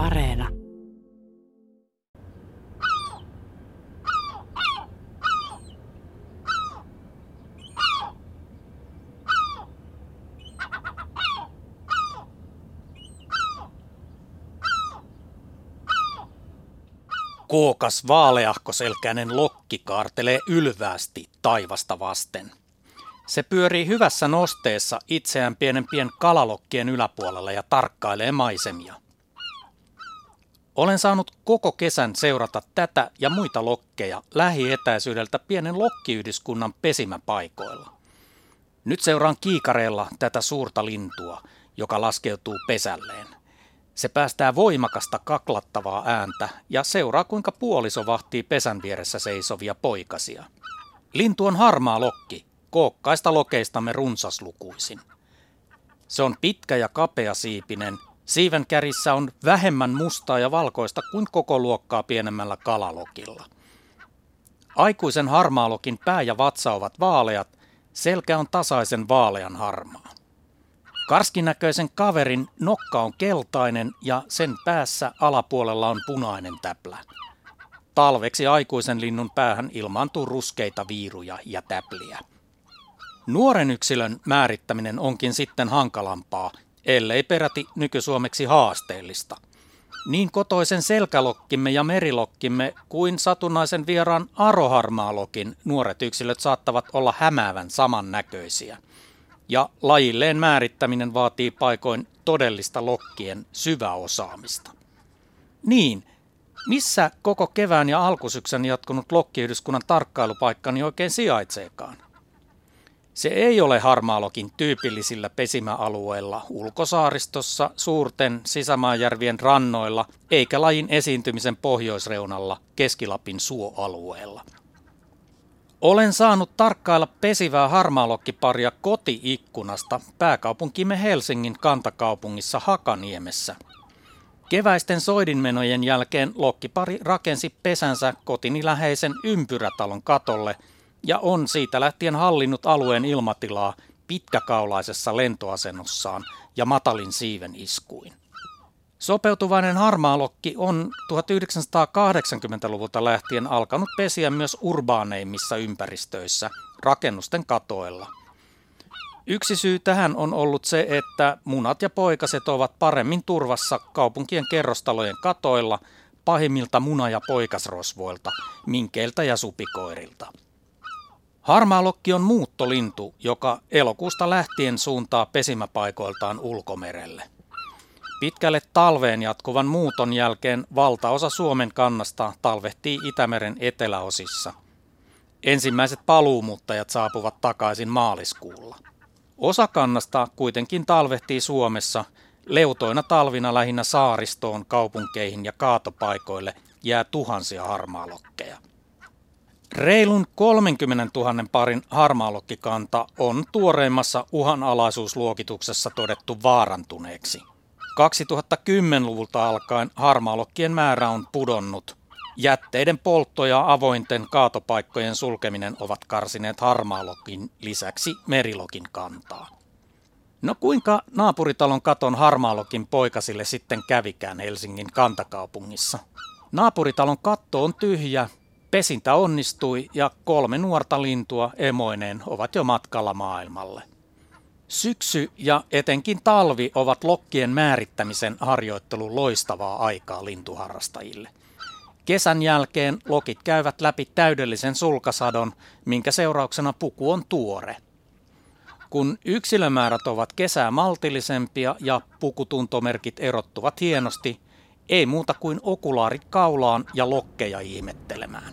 Areena. Kookas vaaleahkoselkäinen lokki kaartelee ylväästi taivasta vasten. Se pyörii hyvässä nosteessa itseään pienempien kalalokkien yläpuolella ja tarkkailee maisemia. Olen saanut koko kesän seurata tätä ja muita lokkeja lähietäisyydeltä pienen lokkiyhdyskunnan pesimäpaikoilla. Nyt seuraan kiikareella tätä suurta lintua, joka laskeutuu pesälleen. Se päästää voimakasta kaklattavaa ääntä ja seuraa kuinka puoliso vahtii pesän vieressä seisovia poikasia. Lintu on harmaa lokki, kookkaista lokeistamme runsaslukuisin. Se on pitkä ja kapea siipinen. Siiven kärissä on vähemmän mustaa ja valkoista kuin koko luokkaa pienemmällä kalalokilla. Aikuisen harmaalokin pää ja vatsa ovat vaaleat, selkä on tasaisen vaalean harmaa. Karskinäköisen kaverin nokka on keltainen ja sen päässä alapuolella on punainen täplä. Talveksi aikuisen linnun päähän ilmaantuu ruskeita viiruja ja täpliä. Nuoren yksilön määrittäminen onkin sitten hankalampaa, ellei peräti nykysuomeksi haasteellista. Niin kotoisen selkälokkimme ja merilokkimme kuin satunnaisen vieraan aroharmaalokin nuoret yksilöt saattavat olla hämäävän samannäköisiä. Ja lajilleen määrittäminen vaatii paikoin todellista lokkien syväosaamista. Niin, missä koko kevään ja alkusyksyn jatkunut lokkiyhdyskunnan tarkkailupaikkani oikein sijaitseekaan? Se ei ole harmaalokin tyypillisillä pesimäalueilla ulkosaaristossa, suurten sisämaajärvien rannoilla eikä lajin esiintymisen pohjoisreunalla Keskilapin suoalueella. Olen saanut tarkkailla pesivää harmaalokkiparia kotiikkunasta pääkaupunkimme Helsingin kantakaupungissa Hakaniemessä. Keväisten soidinmenojen jälkeen lokkipari rakensi pesänsä kotini läheisen ympyrätalon katolle – ja on siitä lähtien hallinnut alueen ilmatilaa pitkäkaulaisessa lentoasennossaan ja matalin siiven iskuin. Sopeutuvainen harmaalokki on 1980-luvulta lähtien alkanut pesiä myös urbaaneimmissa ympäristöissä, rakennusten katoilla. Yksi syy tähän on ollut se, että munat ja poikaset ovat paremmin turvassa kaupunkien kerrostalojen katoilla pahimmilta muna- ja poikasrosvoilta, minkeiltä ja supikoirilta. Harmaalokki on muuttolintu, joka elokuusta lähtien suuntaa pesimäpaikoiltaan ulkomerelle. Pitkälle talveen jatkuvan muuton jälkeen valtaosa Suomen kannasta talvehtii Itämeren eteläosissa. Ensimmäiset paluumuuttajat saapuvat takaisin maaliskuulla. Osa kannasta kuitenkin talvehtii Suomessa leutoina talvina lähinnä saaristoon, kaupunkeihin ja kaatopaikoille jää tuhansia harmaalokkeja. Reilun 30 000 parin harmaalokkikanta on tuoreimmassa uhanalaisuusluokituksessa todettu vaarantuneeksi. 2010-luvulta alkaen harmaalokkien määrä on pudonnut. Jätteiden poltto ja avointen kaatopaikkojen sulkeminen ovat karsineet harmaalokin lisäksi merilokin kantaa. No kuinka naapuritalon katon harmaalokin poikasille sitten kävikään Helsingin kantakaupungissa? Naapuritalon katto on tyhjä Pesintä onnistui ja kolme nuorta lintua emoineen ovat jo matkalla maailmalle. Syksy ja etenkin talvi ovat lokkien määrittämisen harjoittelun loistavaa aikaa lintuharrastajille. Kesän jälkeen lokit käyvät läpi täydellisen sulkasadon, minkä seurauksena puku on tuore. Kun yksilömäärät ovat kesää maltillisempia ja pukutuntomerkit erottuvat hienosti, ei muuta kuin okulaarit kaulaan ja lokkeja ihmettelemään.